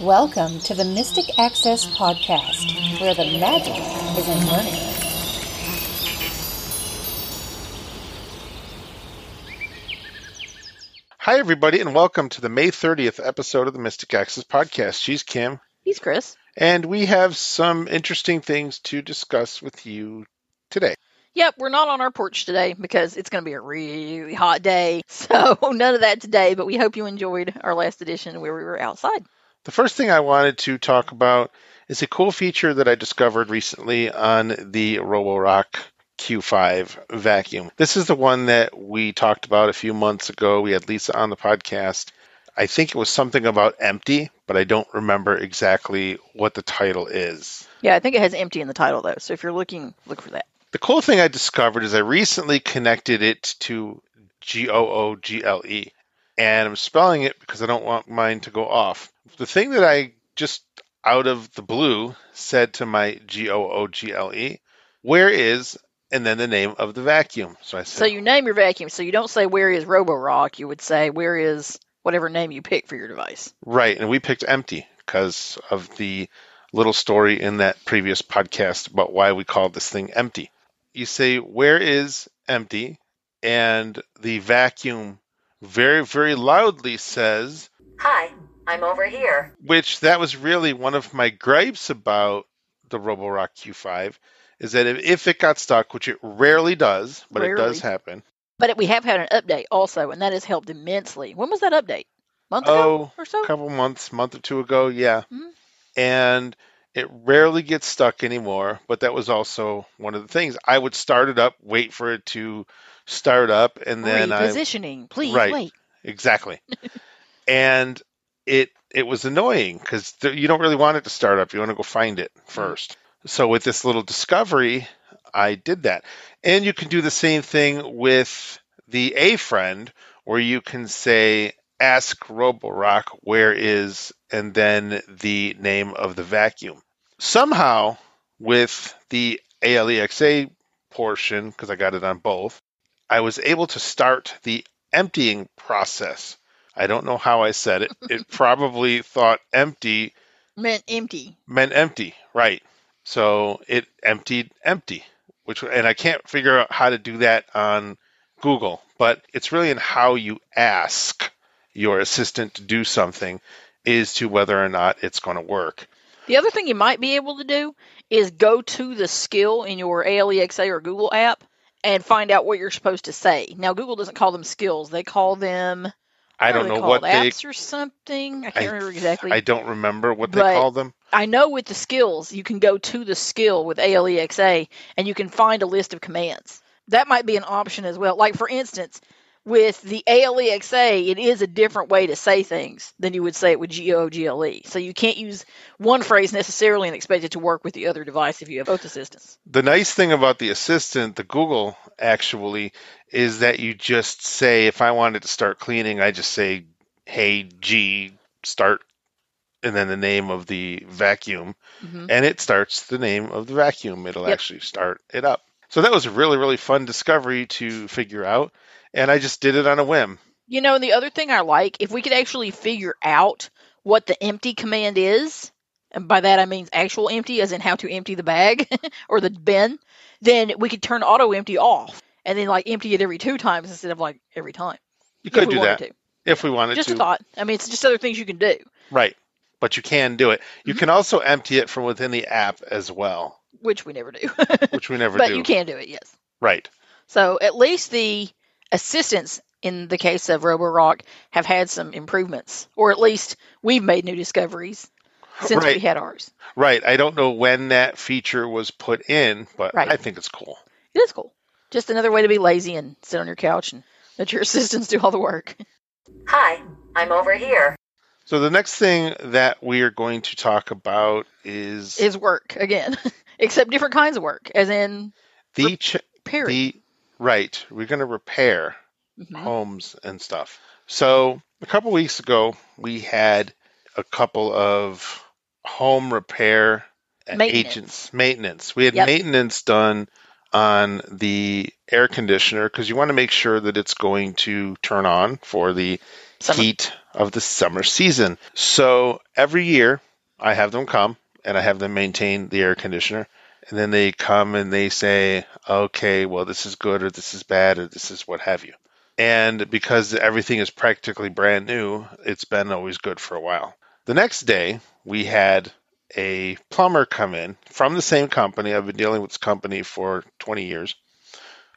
Welcome to the Mystic Access Podcast, where the magic is in learning. Hi, everybody, and welcome to the May 30th episode of the Mystic Access Podcast. She's Kim, He's Chris. and we have some interesting things to discuss with you today. Yep, we're not on our porch today because it's going to be a really hot day. So none of that today, but we hope you enjoyed our last edition where we were outside. The first thing I wanted to talk about is a cool feature that I discovered recently on the Roborock Q5 vacuum. This is the one that we talked about a few months ago. We had Lisa on the podcast. I think it was something about empty, but I don't remember exactly what the title is. Yeah, I think it has empty in the title though. So if you're looking, look for that. The cool thing I discovered is I recently connected it to G O O G L E, and I'm spelling it because I don't want mine to go off. The thing that I just out of the blue said to my G O O G L E, where is, and then the name of the vacuum. So I said, So you name your vacuum. So you don't say where is Roborock. You would say where is whatever name you pick for your device. right, and we picked empty because of the little story in that previous podcast about why we called this thing empty. You say, where is empty? And the vacuum very, very loudly says, Hi, I'm over here. which that was really one of my gripes about the Roborock Q5 is that if, if it got stuck, which it rarely does, but it does happen. But we have had an update also, and that has helped immensely. When was that update? Month ago Oh, or so? a couple months, month or two ago, yeah. Mhm. And it rarely gets stuck anymore, but that was also one of the things. I would start it up, wait for it to start up, and then positioning. Please Right. wait. exactly. and it it was annoying because you don't really want it to start up. You want to go find it mm. first. So with this little discovery, I did that, and you can do the same thing with the A friend, where you can say ask Roborock where is and then the name of the vacuum. Somehow with the ALEXA portion, because I got it on both, I was able to start the emptying process. I don't know how I said it. It probably thought empty Meant empty. meant empty, right? So it emptied empty, which and I can't figure out how to do that on Google, but it's really in how you ask your assistant to do something is to whether or not it's going to work. The other thing you might be able to do is go to the skill in your ALEXA or Google app and find out what you're supposed to say. Now, Google doesn't call them skills; they call them I don't know what they apps or something. I can't I- remember exactly. I don't remember what they call them. I know with the skills, you can go to the skill with ALEXA and you can find a list of commands. That might be an option as well. Like, for instance, with the ALEXA, it is a different way to say things than you would say it with GOGLE. E. So you can't use one phrase necessarily and expect it to work with the other device if you have both assistants. The nice thing about the assistant, the Google actually, is that you just say, if I wanted to start cleaning, I just say, hey, G, start, and then the name of the vacuum, hmm and it starts the name of the vacuum. It'll Yep. actually start it up. So that was a really, really fun discovery to figure out, and I just did it on a whim. You know, and the other thing I like, if we could actually figure out what the empty command is, and by that I mean actual empty, as in how to empty the bag or the bin, then we could turn auto empty off and then like empty it every two times instead of like every time. You if could we do wanted that to. if we wanted Just to. a thought. I mean, it's just other things you can do, Right. But you can do it. You Mhm. can also empty it from within the app as well, which we never do. which we never but do. But you can do it, yes. Right. So at least the assistants in the case of Roborock have had some improvements, or at least we've made new discoveries since we had ours. Right. I don't know when that feature was put in, but Right. I think it's cool. It is cool. Just another way to be lazy and sit on your couch and let your assistants do all the work. Hi, I'm over here. So the next thing that we are going to talk about is Is work again, except different kinds of work, as in the ch- pairing. the right. We're going to repair Mhm. homes and stuff. So a couple weeks ago, we had a couple of home repair Maintenance. agents maintenance. We had Yep. maintenance done on the air conditioner because you want to make sure that it's going to turn on for the Summer. heat of the summer season. So every year I have them come and I have them maintain the air conditioner. And then they come and they say, okay, well, this is good or this is bad or this is what have you. And because everything is practically brand new, it's been always good for a while. The next day, we had a plumber come in from the same company. I've been dealing with this company for 20 years.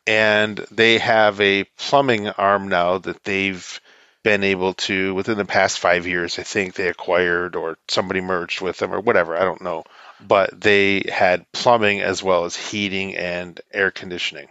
And they have a plumbing arm now that they've been able to, within the past five years, I think they acquired or somebody merged with them or whatever. I don't know. But they had plumbing as well as heating and air conditioning.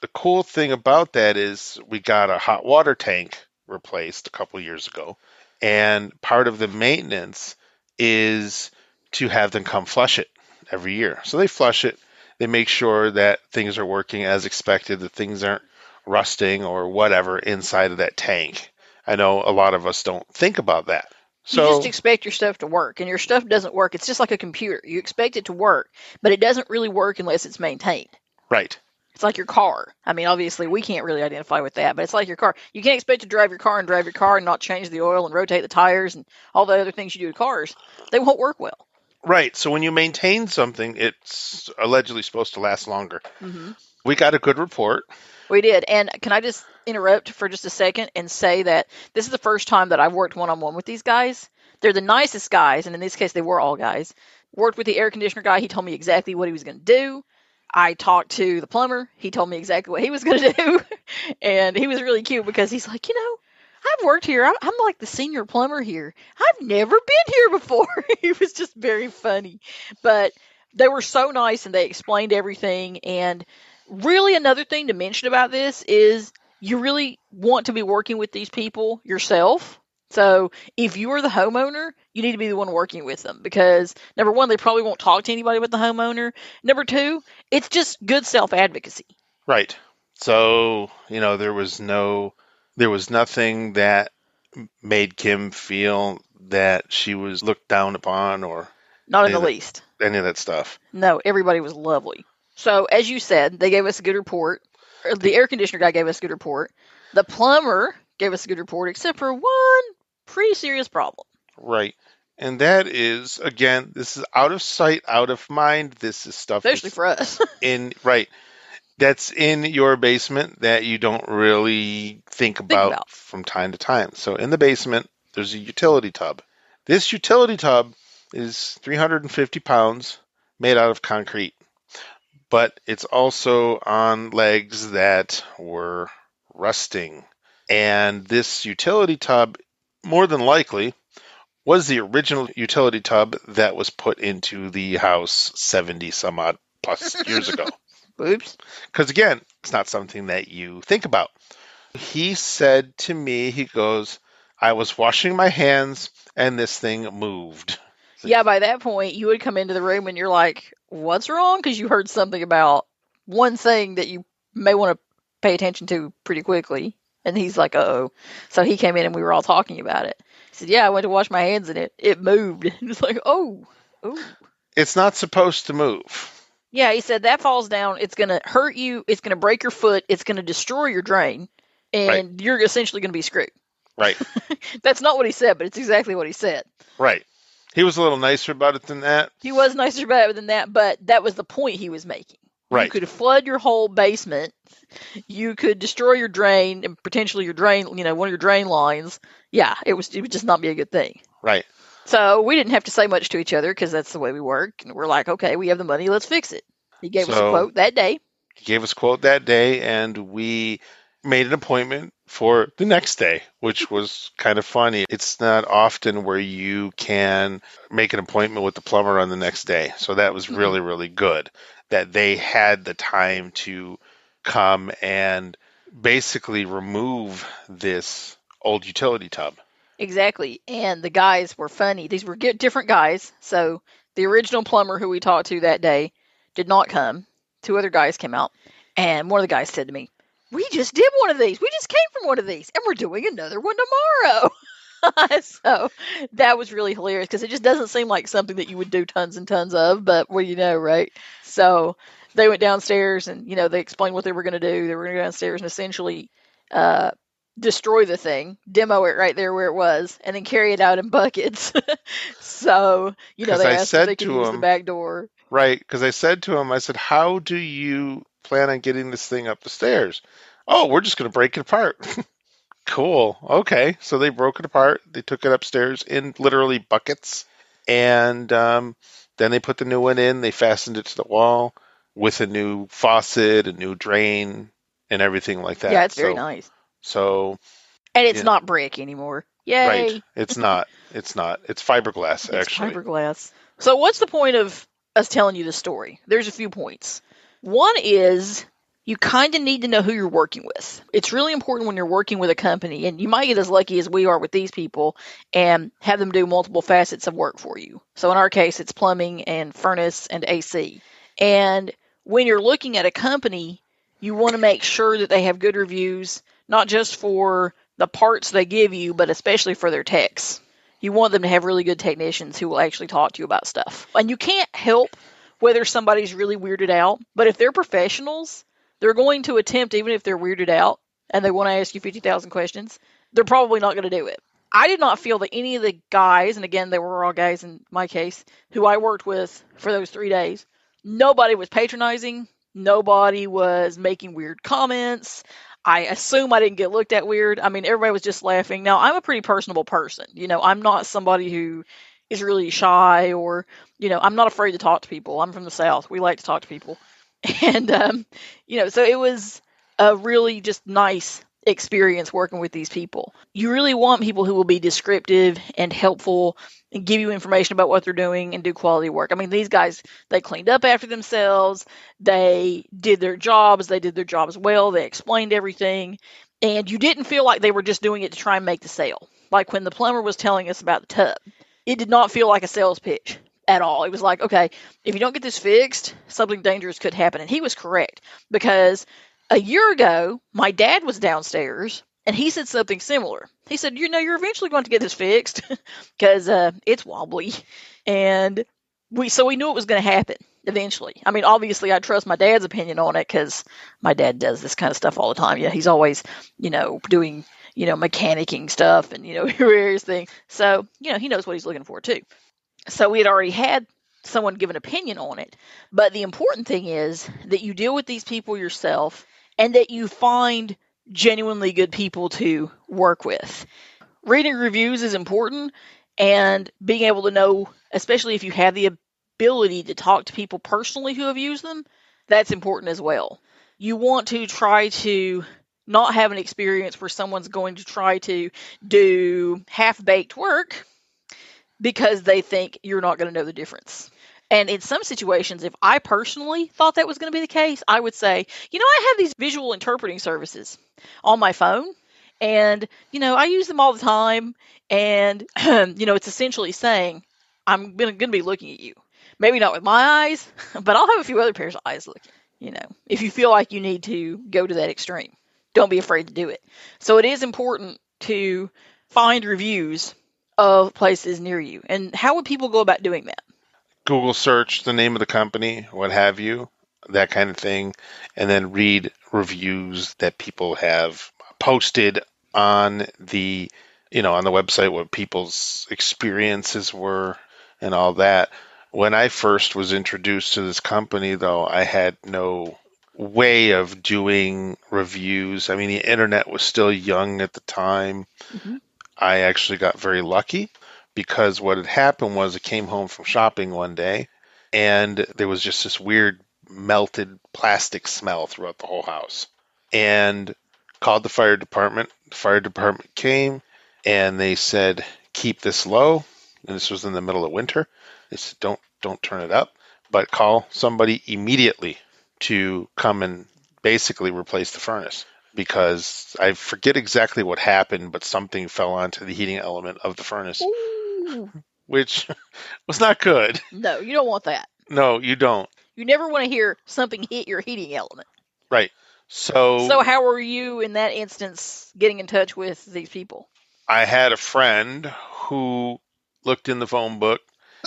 The cool thing about that is we got a hot water tank replaced a couple years ago. And part of the maintenance is to have them come flush it every year. So they flush it, they make sure that things are working as expected, that things aren't rusting or whatever inside of that tank. I know a lot of us don't think about that. you just expect your stuff to work, and your stuff doesn't work. It's just like a computer. You expect it to work, but it doesn't really work unless it's maintained. right. It's like your car. I mean, obviously, we can't really identify with that, but it's like your car. You can't expect to drive your car and drive your car and not change the oil and rotate the tires and all the other things you do to cars. They won't work well. Right. So when you maintain something, it's allegedly supposed to last longer. hmm We got a good report. We did. And can I just interrupt for just a second and say that this is the first time that I've worked one on one with these guys. They're the nicest guys, and in this case, they were all guys. Worked with the air conditioner guy. He told me exactly what he was going to do. I talked to the plumber. He told me exactly what he was going to do. and he was really cute because he's like, you know, I've worked here. I'm, like the senior plumber here. I've never been here before. he was just very funny. But they were so nice and they explained everything. And really another thing to mention about this is you really want to be working with these people yourself. So if you are the homeowner, you need to be the one working with them because number one, they probably won't talk to anybody but the homeowner. Number two, it's just good self advocacy. Right. So, you know, there was no, there was nothing that made Kim feel that she was looked down upon or Not in the that- least. any of that stuff. No, everybody was lovely. So as you said, they gave us a good report. The air conditioner guy gave us a good report. The plumber gave us a good report, except for one pretty serious problem. Right. And that is, again, this is out of sight, out of mind. This is stuff Especially for us. in, right. That's in your basement that you don't really think about, about. from time to time. So in the basement, there's a utility tub. This utility tub is 350 pounds, made out of concrete, but it's also on legs that were rusting. And this utility tub, more than likely, was the original utility tub that was put into the house 70 some odd plus years ago. Oops. Because again, it's not something that you think about. He said to me, he goes, I was washing my hands and this thing moved. Yeah, by that point, you would come into the room and you're like, what's wrong? Because you heard something about one thing that you may want to pay attention to pretty quickly. And he's like, oh. So he came in and we were all talking about it. He said, yeah, I went to wash my hands and it, it moved. And it's like, oh, oh. It's not supposed to move. Yeah, he said that falls down. It's going to hurt you. It's going to break your foot. It's going to destroy your drain. And you're essentially going to be screwed. Right, That's not what he said, but it's exactly what he said. right. He was a little nicer about it than that. He was nicer about it than that, but that was the point he was making. Right. You could flood your whole basement. You could destroy your drain and potentially your drain, you know, one of your drain lines. Yeah, it was it would just not be a good thing. Right. So we didn't have to say much to each other because that's the way we work. And we're like, okay, we have the money, let's fix it. He gave us a quote that day. He gave us a quote that day, and we made an appointment for the next day, which was kind of funny. It's not often where you can make an appointment with the plumber on the next day. So that was Mhm. really, really good that they had the time to come and basically remove this old utility tub. Exactly. And the guys were funny. These were different guys. So the original plumber who we talked to that day did not come. Two other guys came out. And one of the guys said to me, We just did one of these. We just came from one of these. And we're doing another one tomorrow. so that was really hilarious because it just doesn't seem like something that you would do tons and tons of. But well, you know, right? So they went downstairs and you know they explained what they were going to do. They were going to go downstairs and essentially uh, destroy the thing, demo it right there where it was, and then carry it out in buckets. so you know, they I asked if said they could to use the back door. Right, because I said to him, I said, "How do you plan on getting this thing up the stairs?" Oh, we're just going to break it apart. cool. Okay, so they broke it apart. They took it upstairs in literally buckets, and um, then they put the new one in. They fastened it to the wall with a new faucet, a new drain, and everything like that. yeah, it's very so, nice, So and it's not brick anymore. Yay! right, it's not. It's not. It's fiberglass It's actually. fiberglass. So, what's the point of us telling you this story? There's a few points. One is you kind of need to know who you're working with. It's really important when you're working with a company, and you might get as lucky as we are with these people and have them do multiple facets of work for you. So, in our case, it's plumbing and furnace and AC. And when you're looking at a company, you want to make sure that they have good reviews, not just for the parts they give you, but especially for their techs you want them to have really good technicians who will actually talk to you about stuff. And you can't help whether somebody's really weirded out, but if they're professionals, they're going to attempt, even if they're weirded out and they want to ask you 50,000 questions, they're probably not going to do it. I did not feel that any of the guys, and again, they were all guys in my case, who I worked with for those three days, nobody was patronizing. Nobody was making weird comments. I assume I didn't get looked at weird. I mean, everybody was just laughing. Now, I'm a pretty personable person. You know, I'm not somebody who is really shy or, you know, I'm not afraid to talk to people. I'm from the South. We like to talk to people. And, um, you know, so it was a really just nice experience working with these people. You really want people who will be descriptive and helpful and give you information about what they're doing and do quality work. I mean, these guys, they cleaned up after themselves, they did their jobs, they did their jobs well, they explained everything, and you didn't feel like they were just doing it to try and make the sale. Like when the plumber was telling us about the tub, it did not feel like a sales pitch at all. It was like, okay, if you don't get this fixed, something dangerous could happen. And he was correct because a year ago, my dad was downstairs and he said something similar. He said, You know, you're eventually going to get this fixed because uh, it's wobbly. And we, so we knew it was going to happen eventually. I mean, obviously, I trust my dad's opinion on it because my dad does this kind of stuff all the time. Yeah, he's always, you know, doing, you know, mechanicking stuff and, you know, various things. So, you know, he knows what he's looking for too. So we had already had someone give an opinion on it. But the important thing is that you deal with these people yourself and that you find genuinely good people to work with. Reading reviews is important and being able to know, especially if you have the ability to talk to people personally who have used them, that's important as well. You want to try to not have an experience where someone's going to try to do half baked work because they think you're not going to know the difference. And in some situations, if I personally thought that was going to be the case, I would say, you know, I have these visual interpreting services on my phone, and, you know, I use them all the time. And, you know, it's essentially saying, I'm going to be looking at you. Maybe not with my eyes, but I'll have a few other pairs of eyes looking, you know, if you feel like you need to go to that extreme. Don't be afraid to do it. So it is important to find reviews of places near you. And how would people go about doing that? Google search the name of the company, what have you, that kind of thing, and then read reviews that people have posted on the you know on the website what people's experiences were and all that. When I first was introduced to this company though, I had no way of doing reviews. I mean the internet was still young at the time. Mhm. I actually got very lucky because what had happened was I came home from shopping one day and there was just this weird melted plastic smell throughout the whole house. And called the fire department. The fire department came and they said, "Keep this low." And this was in the middle of winter. They said, "Don't don't turn it up, but call somebody immediately to come and basically replace the furnace." Because I forget exactly what happened, but something fell onto the heating element of the furnace, Ooh. which was not good. No, you don't want that. No, you don't. You never want to hear something hit your heating element. Right. So, So, how are you in that instance getting in touch with these people? I had a friend who looked in the phone book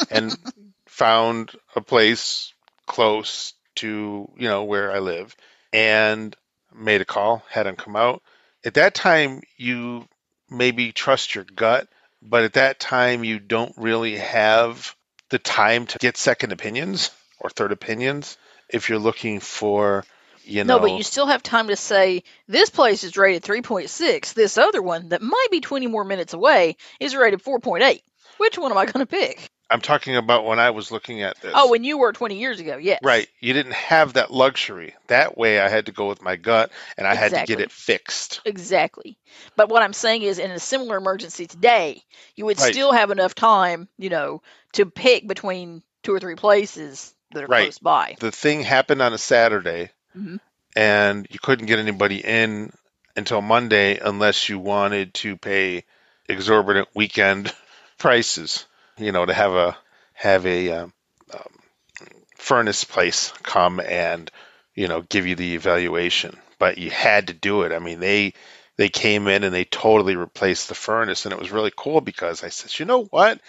and found a place close to you know where I live, and made a call, had them come out. At that time, you maybe trust your gut, but at that time, you don't really have the time to get second opinions or third opinions if you're looking for you know No, but you still have time to say this place is rated 3.6. This other one that might be 20 more minutes away is rated 4.8. Which one am I going to pick? i'm talking about when i was looking at this Oh, when you were 20 years ago, yes. right you didn't have that luxury that way i had to go with my gut and i had to get it fixed Exactly. But what I'm saying is, in a similar emergency today, you would Right. still have enough time, you know, to pick between two or three places that are Right. close by. the thing happened on a saturday Mhm. and you couldn't get anybody in until monday unless you wanted to pay exorbitant weekend prices you know to have a have a um, um, furnace place come and you know give you the evaluation. But you had to do it. I mean they they came in and they totally replaced the furnace and it was really cool because i said you know what?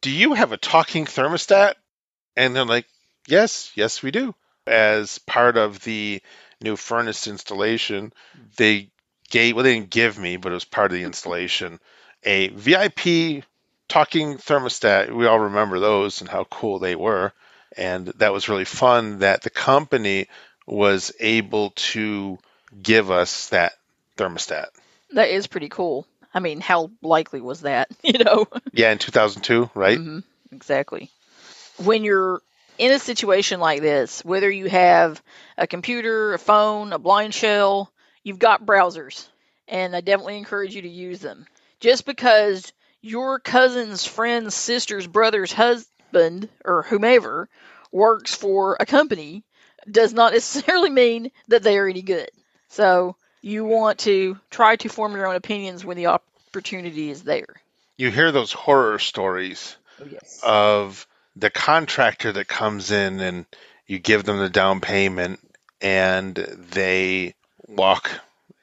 Do you have a talking thermostat? And they're like yes yes we do. As part of the new furnace installation they gave well they didn't give me but it was part of the installation a vip talking thermostat we all remember those and how cool they were and that was really fun that the company was able to give us that thermostat That is pretty cool. I mean, how likely was that? You know? yeah in 2002 right Mhm, exactly. When you're in a situation like this, whether you have a computer, a phone, a BlindShell, you've got browsers, and I definitely encourage you to use them. Just because your cousin's friend's sister's brother's husband or whomever works for a company does not necessarily mean that they are any good. So you want to try to form your own opinions when the opportunity is there. you hear those horror stories Oh yes. of the contractor that comes in and you give them the down payment and they walk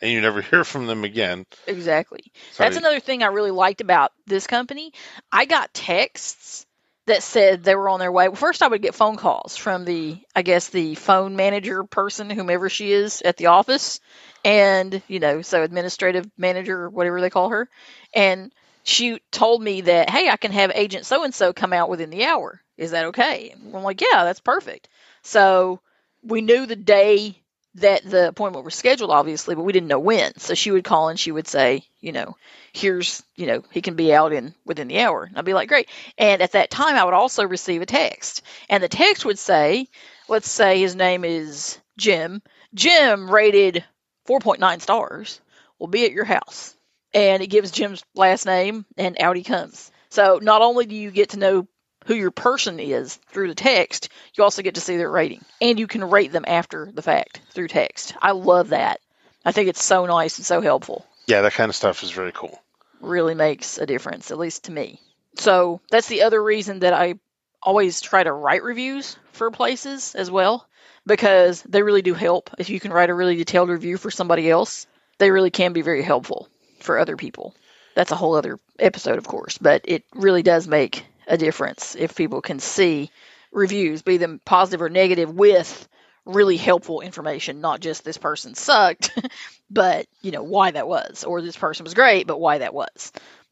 and you never hear from them again. Exactly. So That's I- another thing I really liked about this company. I got texts that said they were on their way. Well, first, I would get phone calls from the, I guess, the phone manager person, whomever she is at the office, and you know, so administrative manager or whatever they call her, and she told me that, hey, I can have agent so and so come out within the hour. Is that okay? And I'm like, yeah, that's perfect. So we knew the day that the appointment was scheduled, obviously, but we didn't know when. So she would call and she would say, you know, here's, you know, he can be out in within the hour. And I'd be like, great. And at that time, I would also receive a text, and the text would say, let's say his name is Jim. Jim rated 4.9 stars. Will be at your house, and it gives Jim's last name, and out he comes. So not only do you get to know who your person is through the text, you also get to see their rating. And you can rate them after the fact through text. I love that. I think it's so nice and so helpful. Yeah, that kind of stuff is very cool. Really makes a difference, at least to me. So that's the other reason that I always try to write reviews for places as well, because they really do help. If you can write a really detailed review for somebody else, they really can be very helpful for other people. That's a whole other episode, of course, but it really does make a difference if people can see reviews, be them positive or negative, with really helpful information, not just this person sucked, but you know why that was, or this person was great, but why that was.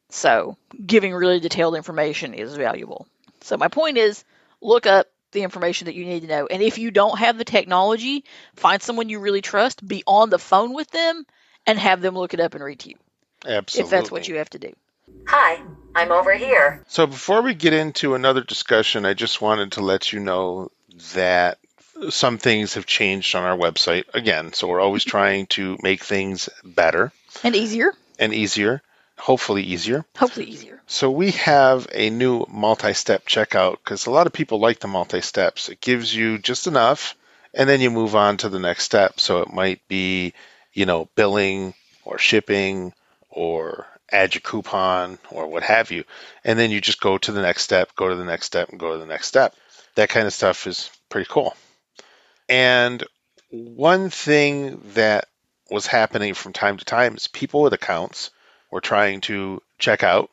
So giving really detailed information is valuable. So my point is, look up the information that you need to know, and if you don't have the technology, find someone you really trust, be on the phone with them, and have them look it up and read to you Absolutely. if that's what you have to do. Hi, I'm over here. So before we get into another discussion, I just wanted to let you know that some things have changed on our website again. So we're always trying to make things better And easier, and easier, hopefully easier. hopefully easier. So we have a new multi-step checkout because a lot of people like the multi-steps. It gives you just enough and then you move on to the next step. So it might be, you know, billing or shipping or add your coupon or what have you. And then you just go to the next step, go to the next step and go to the next step. That kind of stuff is pretty cool. And one thing that was happening from time to time is people with accounts were trying to check out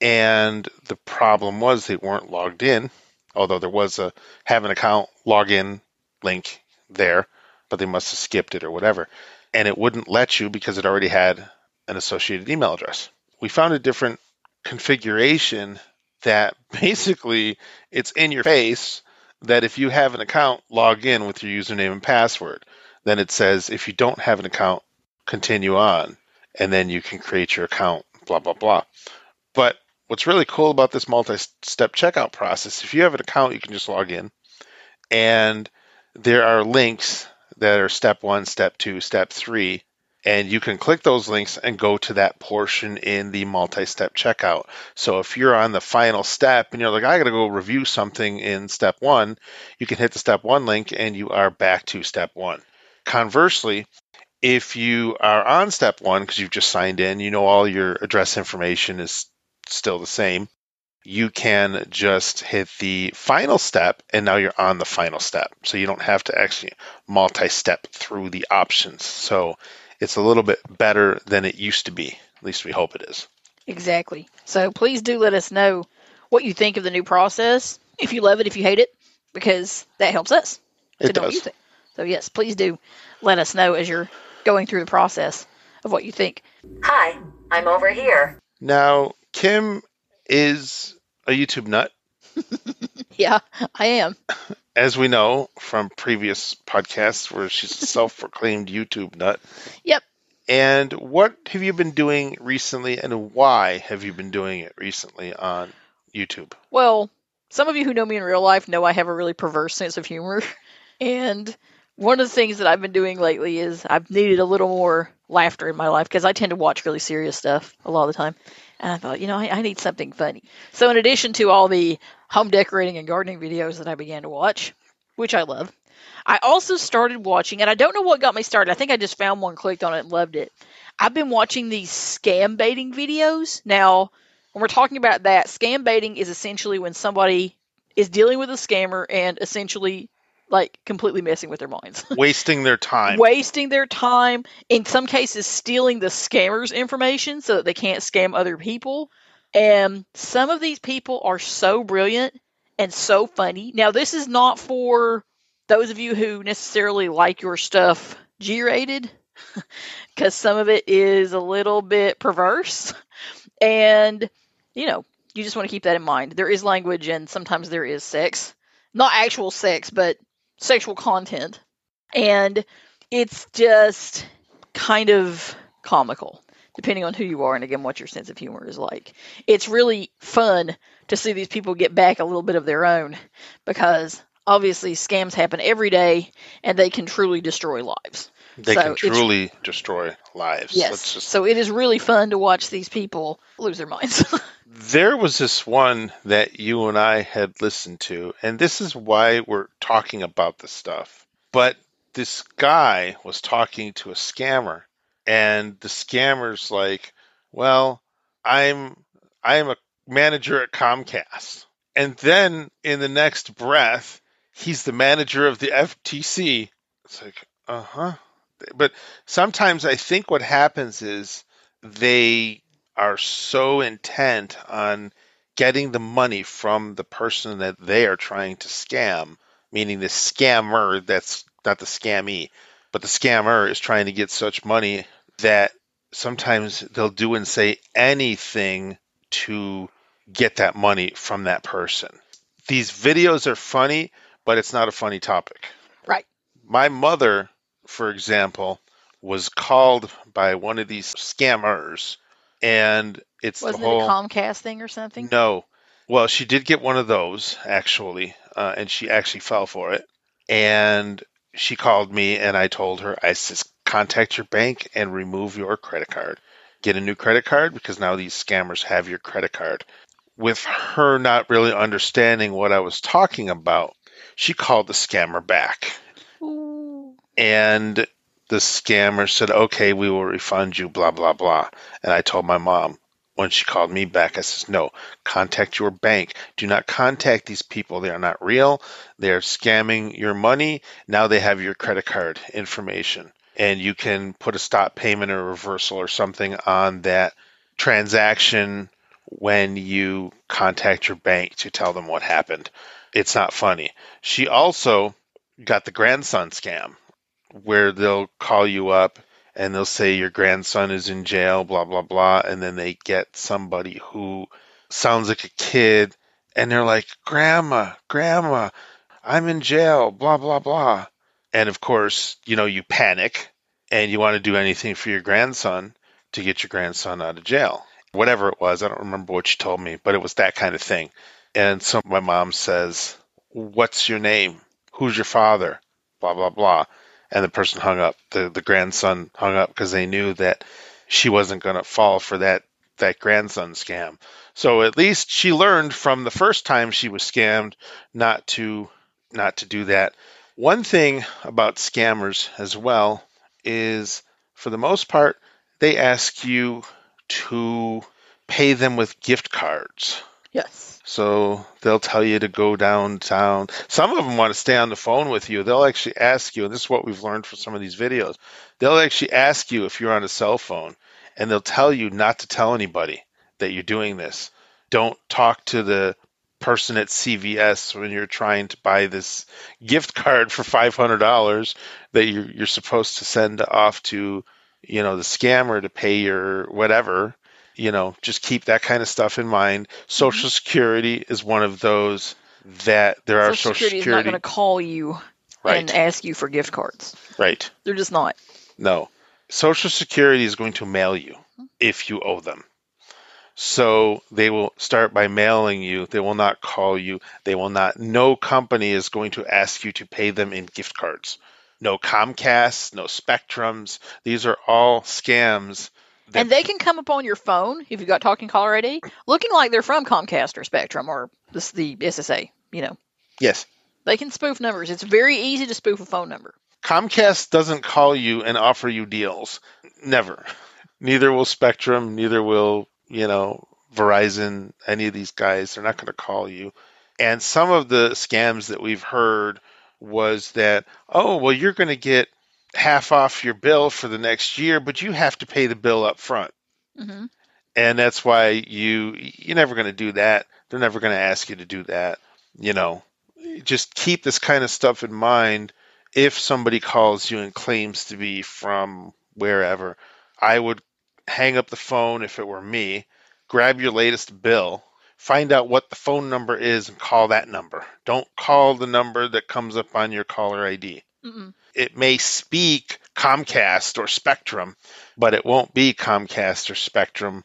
and the problem was they weren't logged in although there was a have an account login link there, but they must have skipped it or whatever. And it wouldn't let you because it already had an associated email address. We found a different configuration that basically it's in your face that if you have an account, log in with your username and password. Then it says if you don't have an account, continue on, and then you can create your account, blah, blah, blah. But what's really cool about this multi step checkout process, if you have an account, you can just log in, and there are links that are step one, step two, step three and you can click those links and go to that portion in the multi-step checkout. So if you're on the final step and you're like, I got to go review something in step one, you can hit the step one link and you are back to step one. Conversely, if you are on step one because you've just signed in, you know all your address information is still the same. You can just hit the final step and now you're on the final step. So you don't have to actually multi step through the options. So it's a little bit better than it used to be. At least we hope it is. Exactly. So please do let us know what you think of the new process. If you love it, if you hate it, because that helps us to It don't does. use it. So yes, please do let us know as you're going through the process of what you think. Hi, I'm over here. Now, Kim is a YouTube nut, Yeah, I am. as we know from previous podcasts where she's a self proclaimed YouTube nut. Yep. And what have you been doing recently and why have you been doing it recently on YouTube? Well, some of you who know me in real life know I have a really perverse sense of humor. And one of the things that I've been doing lately is I've needed a little more laughter in my life because I tend to watch really serious stuff a lot of the time. And I thought, you know, I, I need something funny. So, in addition to all the home decorating and gardening videos that I began to watch, which I love, I also started watching, and I don't know what got me started. I think I just found one, clicked on it, and loved it. I've been watching these scam baiting videos. Now, when we're talking about that, scam baiting is essentially when somebody is dealing with a scammer and essentially like completely messing with their minds. Wasting their time. Wasting their time, in some cases stealing the scammer's information so that they can't scam other people. And some of these people are so brilliant and so funny. Now, this is not for those of you who necessarily like your stuff G rated, because some of it is a little bit perverse. And, you know, you just want to keep that in mind. There is language and sometimes there is sex. Not actual sex, but sexual content. And it's just kind of comical, depending on who you are and again what your sense of humor is like. It's really fun to see these people get back a little bit of their own because obviously scams happen every day and they can truly destroy lives. They So can truly destroy lives. Yes. Just So it is really fun to watch these people lose their minds. There was this one that you and I had listened to, and this is why we're talking about this stuff. But this guy was talking to a scammer, and the scammer's like, "Well, I'm I'm a manager at Comcast," and then in the next breath, he's the manager of the FTC. It's like, uh huh. But sometimes I think what happens is they are so intent on getting the money from the person that they are trying to scam, meaning the scammer that's not the scammy, but the scammer is trying to get such money that sometimes they'll do and say anything to get that money from that person. These videos are funny, but it's not a funny topic. right. My mother, for example, was called by one of these scammers, and it's Wasn't the whole it a Comcast thing or something? no. Well, she did get one of those actually, uh, and she actually fell for it. And she called me, and I told her, I says, contact your bank and remove your credit card. Get a new credit card because now these scammers have your credit card. With her not really understanding what I was talking about, she called the scammer back Ooh. and the scammer said, "Okay, we will refund you." Blah blah blah. And I told my mom when she called me back, I says, "No, contact your bank. Do not contact these people. They are not real. They are scamming your money. Now they have your credit card information, and you can put a stop payment or reversal or something on that transaction when you contact your bank to tell them what happened. It's not funny." She also got the grandson scam, where they'll call you up and they'll say your grandson is in jail, blah blah blah, and then they get somebody who sounds like a kid, and they're like, "Grandma, grandma, I'm in jail, blah blah blah," and of course, you know, you panic and you want to do anything for your grandson to get your grandson out of jail. Whatever it was, I don't remember what she told me, but it was that kind of thing. And so my mom says, What's your name? Who's your father? Blah, blah, blah. And the person hung up. The, the grandson hung up because they knew that she wasn't going to fall for that, that grandson scam. So at least she learned from the first time she was scammed not to not to do that. One thing about scammers as well is for the most part they ask you to pay them with gift cards. Yes. So they'll tell you to go downtown. Some of them want to stay on the phone with you. They'll actually ask you, and this is what we've learned from some of these videos. They'll actually ask you if you're on a cell phone, and they'll tell you not to tell anybody that you're doing this. Don't talk to the person at CVS when you're trying to buy this gift card for $500 that you're, you're supposed to send off to, you know, the scammer to pay your whatever you know, just keep that kind of stuff in mind. Social mm-hmm. Security is one of those that there are Social Social Security is not going to call you Right. and ask you for gift cards. Right. They're just not. No. Social Security is going to mail you hmm. if you owe them. So they will start by mailing you. They will not call you. They will not. No company is going to ask you to pay them in gift cards. No Comcast, no Spectrums. These are all scams. And they can come up on your phone if you've got talking caller ID, looking like they're from Comcast or Spectrum or this, the SSA. You know, yes. they can spoof numbers. It's very easy to spoof a phone number. Comcast doesn't call you and offer you deals. Never. Neither will Spectrum, neither will, you know, Verizon, any of these guys. They're not going to call you. And some of the scams that we've heard was that, oh, well, you're going to get half off your bill for the next year, but you have to pay the bill up front. hmm And that's why you you're never going to do that. They're never going to ask you to do that. You know, just keep this kind of stuff in mind. If somebody calls you and claims to be from wherever, I would hang up the phone if it were me, grab your latest bill, find out what the phone number is, and call that number. Don't call the number that comes up on your caller ID. Mm-mm. It may speak Comcast or Spectrum, but it won't be Comcast or Spectrum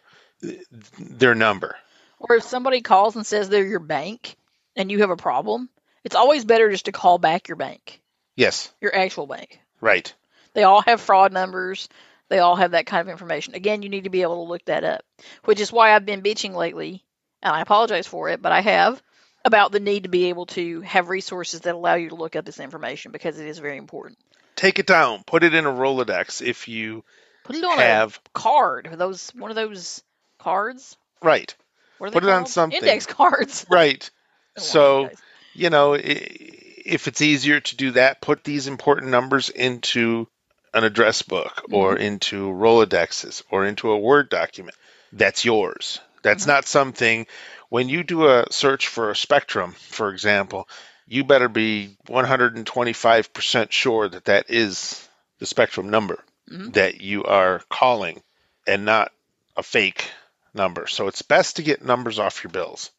their number. Or if somebody calls and says they're your bank and you have a problem, it's always better just to call back your bank, Yes, your actual bank. right. They all have fraud numbers. They all have that kind of information. Again, you need to be able to look that up, which is why I've been bitching lately, and I apologize for it, but I have about the need to be able to have resources that allow you to look up this information because it is very important. Take it down. Put it in a Rolodex if you Put it on have a card. Those one of those cards. right. What are Put they it on called? something. Index cards. Right. Been a while, So, you know, if it's easier to do that, put these important numbers into an address book or into Rolodexes or into a Word document. That's yours. That's Mhm. not something when you do a search for a spectrum, for example, you better be 125% sure that that is the spectrum number Mhm. that you are calling and not a fake number. So it's best to get numbers off your bills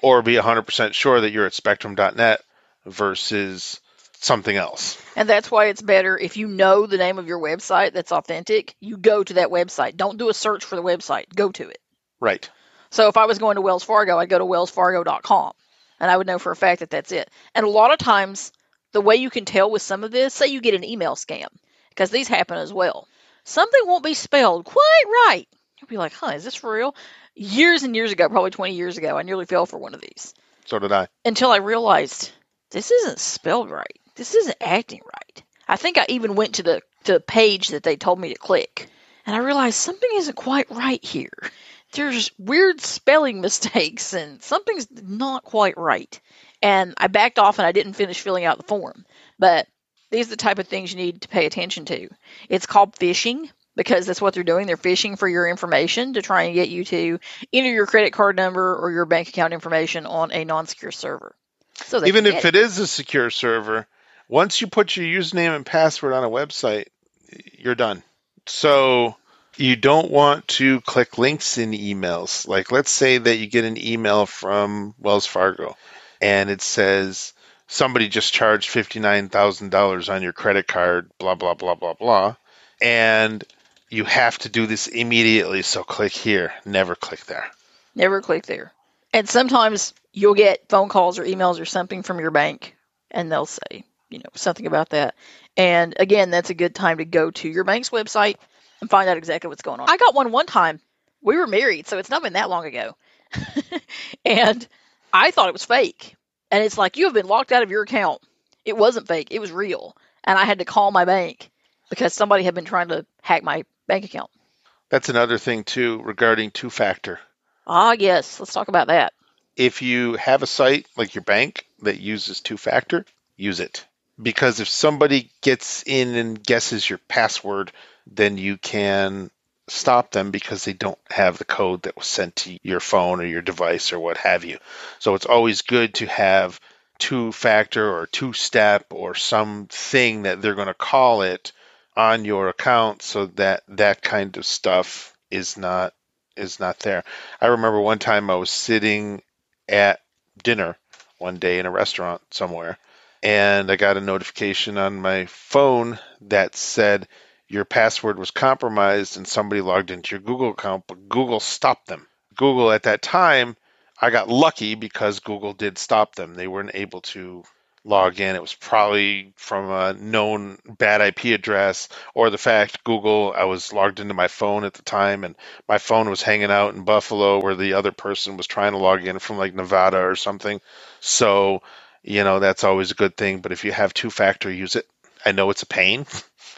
or be 100% sure that you're at spectrum.net versus something else. And that's why it's better if you know the name of your website that's authentic, you go to that website. Don't do a search for the website. Go to it. Right. So if I was going to Wells Fargo, I'd go to wellsfargo.com and I would know for a fact that that's it. And a lot of times, the way you can tell with some of this, say you get an email scam, because these happen as well. Something won't be spelled quite right. You'll be like, huh, is this for real? Years and years ago, probably 20 years ago, I nearly fell for one of these So did I. until I realized this isn't spelled right. This isn't acting right. I think I even went to the to the page that they told me to click, and I realized something isn't quite right here. There's weird spelling mistakes, and something's not quite right. And I backed off, and I didn't finish filling out the form. But these are the type of things you need to pay attention to. It's called phishing because that's what they're doing. They're phishing for your information to try and get you to enter your credit card number or your bank account information on a non-secure server. So Even if get it is a secure server, Once you put your username and password on a website, you're done. So you don't want to click links in emails. Like, let's say that you get an email from Wells Fargo and it says somebody just charged $59,000 on your credit card, blah, blah, blah, blah, blah. And you have to do this immediately. So click here. Never click there. Never click there. And sometimes you'll get phone calls or emails or something from your bank, and they'll say, you know, something about that. And again, that's a good time to go to your bank's website and find out exactly what's going on. I got one one time. We were married, so it's not been that long ago. and I thought it was fake. And it's like, you have been locked out of your account. It wasn't fake, it was real. And I had to call my bank because somebody had been trying to hack my bank account. That's another thing, too, regarding two factor. Ah, yes. Let's talk about that. If you have a site like your bank that uses two factor, use it. Because if somebody gets in and guesses your password, then you can stop them because they don't have the code that was sent to your phone or your device or what have you. So it's always good to have two factor or two step or something that they're going to call it on your account so that that kind of stuff is not is not there. I remember one time I was sitting at dinner one day in a restaurant somewhere and I got a notification on my phone that said your password was compromised and somebody logged into your Google account, but Google stopped them. Google at that time, I got lucky because Google did stop them. They weren't able to log in. It was probably from a known bad IP address or the fact Google, I was logged into my phone at the time and my phone was hanging out in Buffalo where the other person was trying to log in from like Nevada or something. So, you know, that's always a good thing. But if you have two factor, use it. I know it's a pain.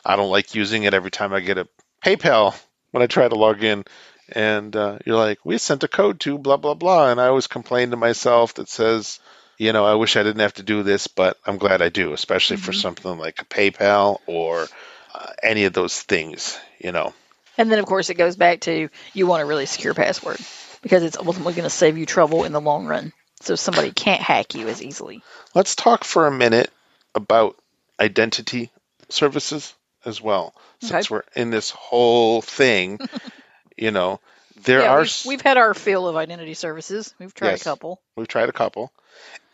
I don't like using it every time I get a PayPal when I try to log in. And uh, you're like, we sent a code to blah, blah, blah. And I always complain to myself that says, you know, I wish I didn't have to do this, but I'm glad I do, especially mm-hmm. for something like a PayPal or uh, any of those things, you know. And then, of course, it goes back to you want a really secure password because it's ultimately going to save you trouble in the long run. So somebody can't hack you as easily. Let's talk for a minute about identity services as well, okay. since we're in this whole thing. you know, there yeah, are. We've, we've, had our fill of identity services. We've tried yes, a couple. We've tried a couple,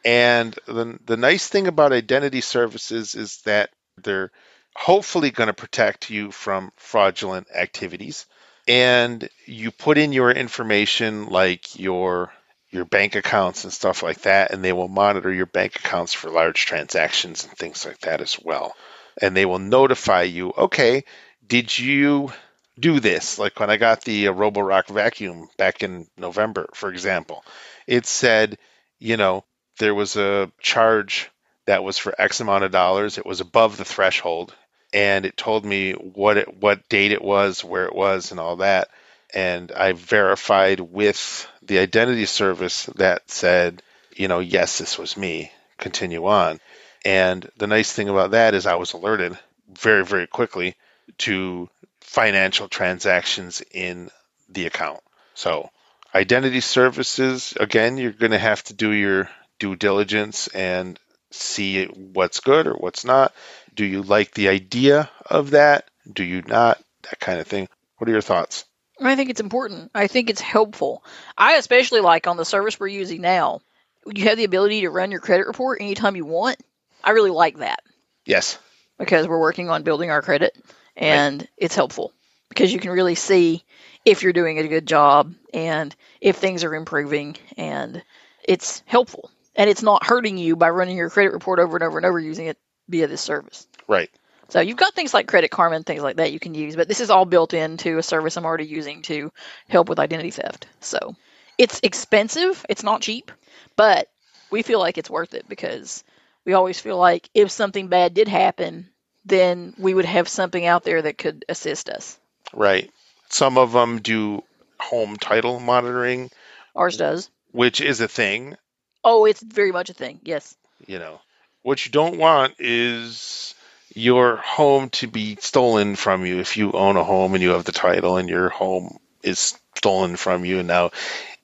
and the the nice thing about identity services is that they're hopefully going to protect you from fraudulent activities. And you put in your information like your your bank accounts and stuff like that, and they will monitor your bank accounts for large transactions and things like that as well. And they will notify you, okay, did you do this? Like when I got the uh, Roborock vacuum back in November, for example, it said, you know, there was a charge that was for X amount of dollars. It was above the threshold, and it told me what it, what date it was, where it was, and all that. And I verified with the identity service that said, you know, yes, this was me. Continue on. And the nice thing about that is I was alerted very, very quickly to financial transactions in the account. So, identity services, again, you're going to have to do your due diligence and see what's good or what's not. Do you like the idea of that? Do you not? That kind of thing. What are your thoughts? I think it's important. I think it's helpful. I especially like on the service we're using now, you have the ability to run your credit report anytime you want. I really like that. Yes. Because we're working on building our credit and right. it's helpful because you can really see if you're doing a good job and if things are improving and it's helpful and it's not hurting you by running your credit report over and over and over using it via this service. Right. So you've got things like Credit Karma and things like that you can use, but this is all built into a service I'm already using to help with identity theft. So it's expensive, it's not cheap, but we feel like it's worth it because we always feel like if something bad did happen, then we would have something out there that could assist us. Right. Some of them do home title monitoring. Ours does. Which is a thing. Oh, it's very much a thing. Yes. You know, what you don't want is your home to be stolen from you if you own a home and you have the title and your home is stolen from you and now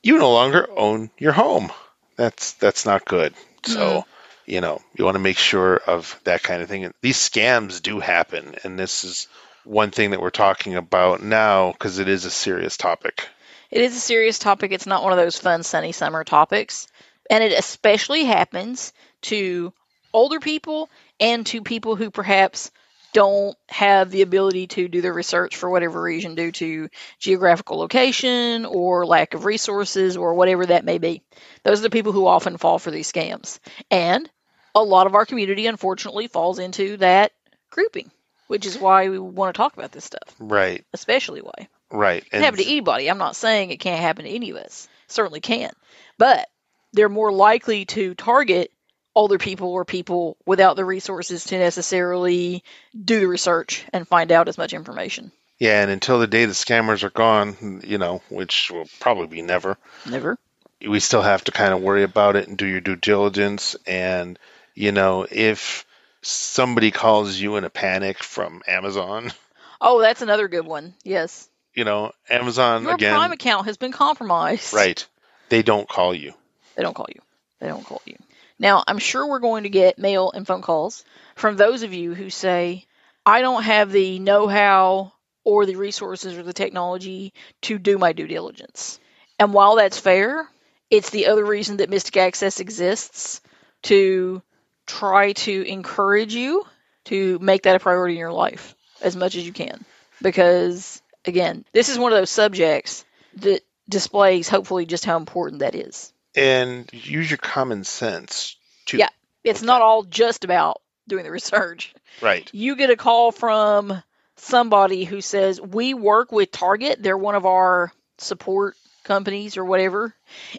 you no longer own your home. That's that's not good. So, mm. you know, you want to make sure of that kind of thing. And these scams do happen, and this is one thing that we're talking about now because it is a serious topic. It is a serious topic. It's not one of those fun, sunny summer topics. And it especially happens to older people and to people who perhaps don't have the ability to do their research for whatever reason due to geographical location or lack of resources or whatever that may be. Those are the people who often fall for these scams. And a lot of our community, unfortunately, falls into that grouping, which is why we want to talk about this stuff, Right, especially why. right. It can happen to anybody. I'm not saying it can't happen to any of us. Certainly can. But they're more likely to target older people or people without the resources to necessarily do the research and find out as much information. yeah, and until the day the scammers are gone, you know, which will probably be never, Never. we still have to kind of worry about it and do your due diligence. And, you know, if somebody calls you in a panic from Amazon, Oh, that's another good one. Yes. you know, Amazon again Your again, Prime account has been compromised. right? They don't call you. They don't call you. They don't call you. Now, I'm sure we're going to get mail and phone calls from those of you who say, I don't have the know how or the resources or the technology to do my due diligence. And while that's fair, it's the other reason that Mystic Access exists to try to encourage you to make that a priority in your life as much as you can. Because, again, this is one of those subjects that displays hopefully just how important that is. And use your common sense too. Yeah. It's Okay. not all just about doing the research. Right. You get a call from somebody who says, We work with Target. They're one of our support companies or whatever.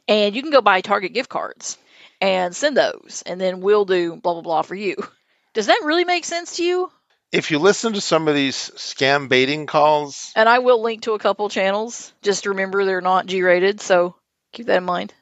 And you can go buy Target gift cards and send those. And then we'll do blah, blah, blah for you. Does that really make sense to you? If you listen to some of these scam baiting calls, And I will link to a couple channels. Just remember they're not G rated. So keep that in mind.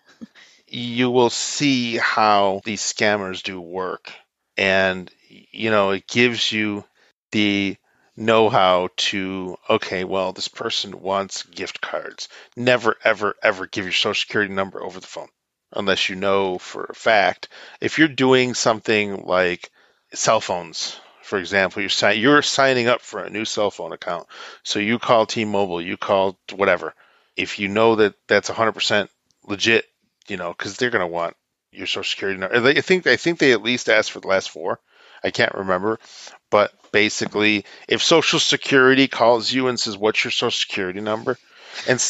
You will see how these scammers do work. And, you know, it gives you the know how to, okay, well, this person wants gift cards. Never, ever, ever give your social security number over the phone unless you know for a fact. If you're doing something like cell phones, for example, you're, you're signing up for a new cell phone account. So you call T Mobile, you call whatever. If you know that that's 100% legit, you know, because they're going to want your social security number. I think I think they at least asked for the last four. I can't remember, but basically, if Social Security calls you and says, "What's your social security number?" and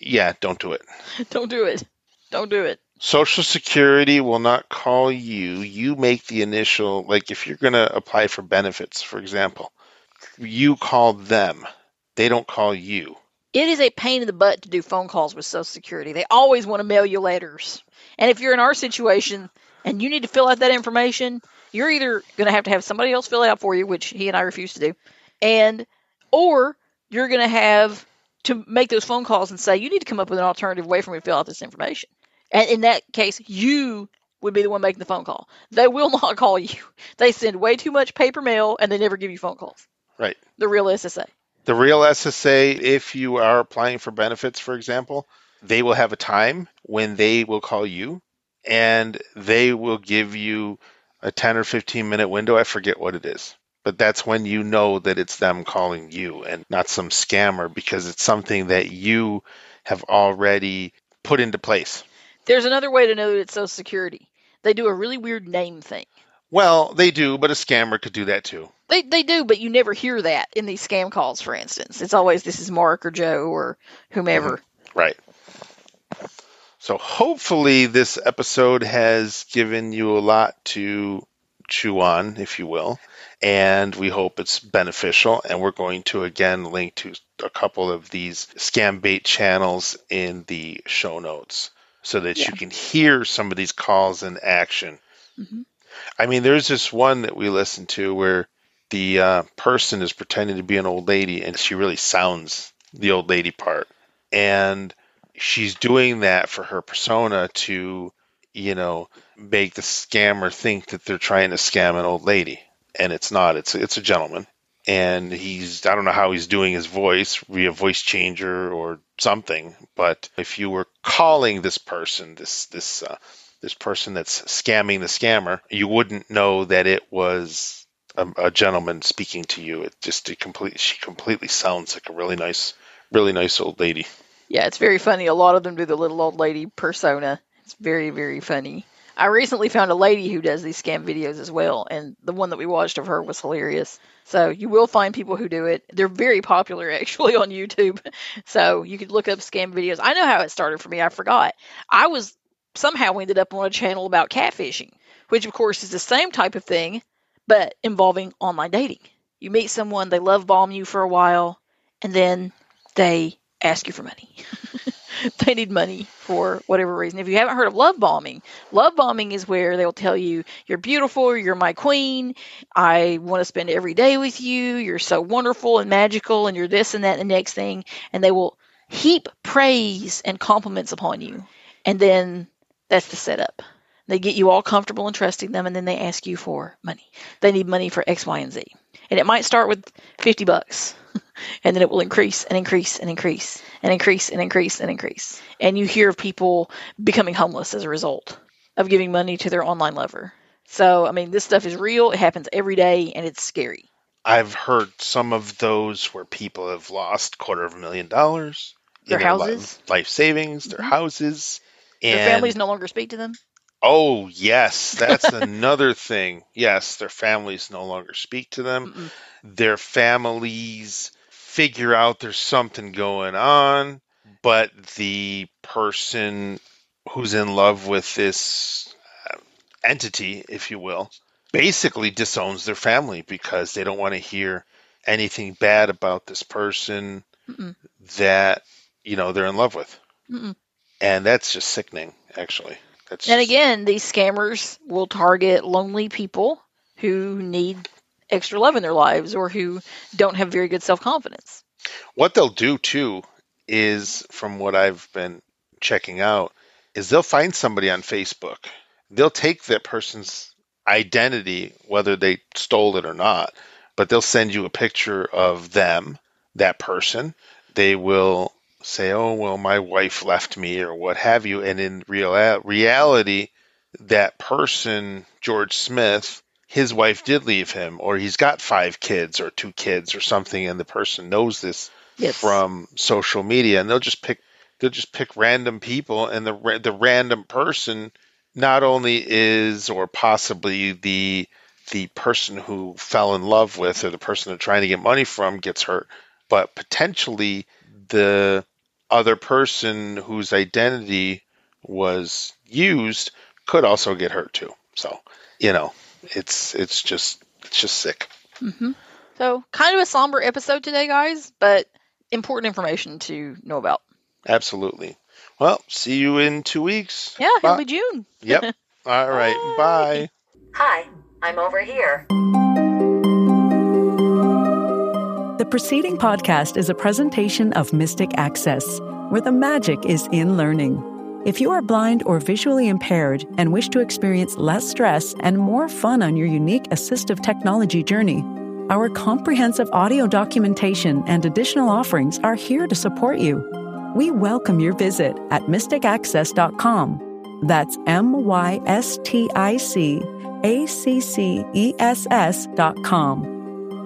yeah, don't do it. Don't do it. Don't do it. Social Security will not call you. You make the initial, like if you're going to apply for benefits, for example, you call them. They don't call you. It is a pain in the butt to do phone calls with Social Security. They always want to mail you letters. And if you're in our situation and you need to fill out that information, you're either going to have to have somebody else fill it out for you, which he and I refuse to do, and or you're going to have to make those phone calls and say you need to come up with an alternative way for me to fill out this information. And in that case, you would be the one making the phone call. They will not call you. They send way too much paper mail and they never give you phone calls. Right. The real SSA. The real SSA, if you are applying for benefits, for example, they will have a time when they will call you and they will give you a 10 or 15 minute window. I forget what it is. But that's when you know that it's them calling you and not some scammer because it's something that you have already put into place. There's another way to know that it's Social Security. They do a really weird name thing. Well, they do, but a scammer could do that too. They they do, but you never hear that in these scam calls, for instance. It's always this is Mark or Joe or whomever. Right. So hopefully this episode has given you a lot to chew on, if you will, and we hope it's beneficial. And we're going to again link to a couple of these scam bait channels in the show notes so that Yeah. you can hear some of these calls in action. Mhm. I mean, there's this one that we listened to where the uh, person is pretending to be an old lady and she really sounds the old lady part. And she's doing that for her persona to, you know, make the scammer think that they're trying to scam an old lady. And it's not, it's it's a gentleman. And he's I don't know how he's doing his voice via voice changer or something, but if you were calling this person, this this uh, this person that's scamming the scammer, you wouldn't know that it was a, a gentleman speaking to you. It just it complete she completely sounds like a really nice, really nice old lady. Yeah, it's very funny. A lot of them do the little old lady persona. It's very, very funny. I recently found a lady who does these scam videos as well, and the one that we watched of her was hilarious. So you will find people who do it. They're very popular actually on YouTube. So you could look up scam videos. I know how it started for me. I forgot. I was somehow ended up on a channel about catfishing, which of course is the same type of thing, but involving online dating. You meet someone, they love bomb you for a while, and then they ask you for money. they need money for whatever reason. If you haven't heard of love bombing, love bombing is where they'll tell you, You're beautiful, you're my queen, I want to spend every day with you, you're so wonderful and magical, and you're this and that and the next thing. And they will heap praise and compliments upon you. And then that's the setup. They get you all comfortable and trusting them, and then they ask you for money. They need money for X, Y, and Z. And it might start with 50 bucks and then it will increase and increase and increase and increase and increase and increase. And you hear of people becoming homeless as a result of giving money to their online lover. So, I mean, this stuff is real. It happens every day and it's scary. I've heard some of those where people have lost quarter of a million dollars, Their houses? life, life savings, their Mhm. houses, and Their families no longer speak to them. Oh yes, that's another thing. Yes, their families no longer speak to them. Mm-mm. Their families figure out there's something going on, but the person who's in love with this uh, entity, if you will, basically disowns their family because they don't want to hear anything bad about this person Mm-mm. that you know they're in love with, Mm-mm. and that's just sickening. Actually, that's And again, these scammers will target lonely people who need extra love in their lives or who don't have very good self confidence. what they'll do too is, from what I've been checking out, is they'll find somebody on Facebook. They'll take that person's identity, whether they stole it or not, but they'll send you a picture of them, that person. They will say, "Oh, well, my wife left me," or what have you, and in real uh, reality, that person, George Smith, his wife did leave him, or he's got five kids or two kids or something, and the person knows this Yes. from social media, and they'll just pick they'll just pick random people, and the the random person not only is or possibly the the person who fell in love with or the person they're trying to get money from gets hurt, but potentially the other person whose identity was used could also get hurt too. So, you know, it's it's just it's just sick. hmm So, kind of a somber episode today, guys, but important information to know about. Absolutely. Well, see you in two weeks. Yeah, it'll be June. Yep. All right. Bye. Bye. Hi, I'm over here. Preceding podcast is a presentation of Mystic Access, where the magic is in learning. If you are blind or visually impaired and wish to experience less stress and more fun on your unique assistive technology journey, our comprehensive audio documentation and additional offerings are here to support you. We welcome your visit at mysticaccess.com. That's M Y S T I C A C C E S S dot com.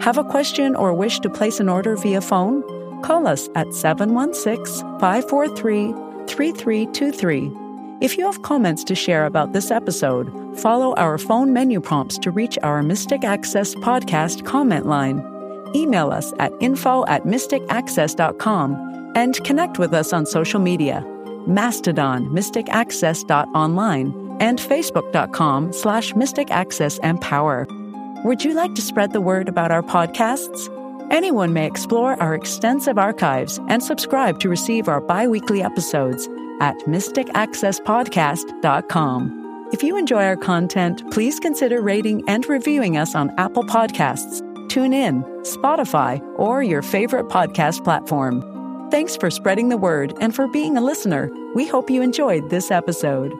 Have a question or wish to place an order via phone? Call us at 716 543 3323. If you have comments to share about this episode, follow our phone menu prompts to reach our Mystic Access podcast comment line. Email us at info at mysticaccess.com and connect with us on social media Mastodon, mysticaccess.online, and facebook.com slash mysticaccessempower. Would you like to spread the word about our podcasts? Anyone may explore our extensive archives and subscribe to receive our bi weekly episodes at mysticaccesspodcast.com. If you enjoy our content, please consider rating and reviewing us on Apple Podcasts, TuneIn, Spotify, or your favorite podcast platform. Thanks for spreading the word and for being a listener. We hope you enjoyed this episode.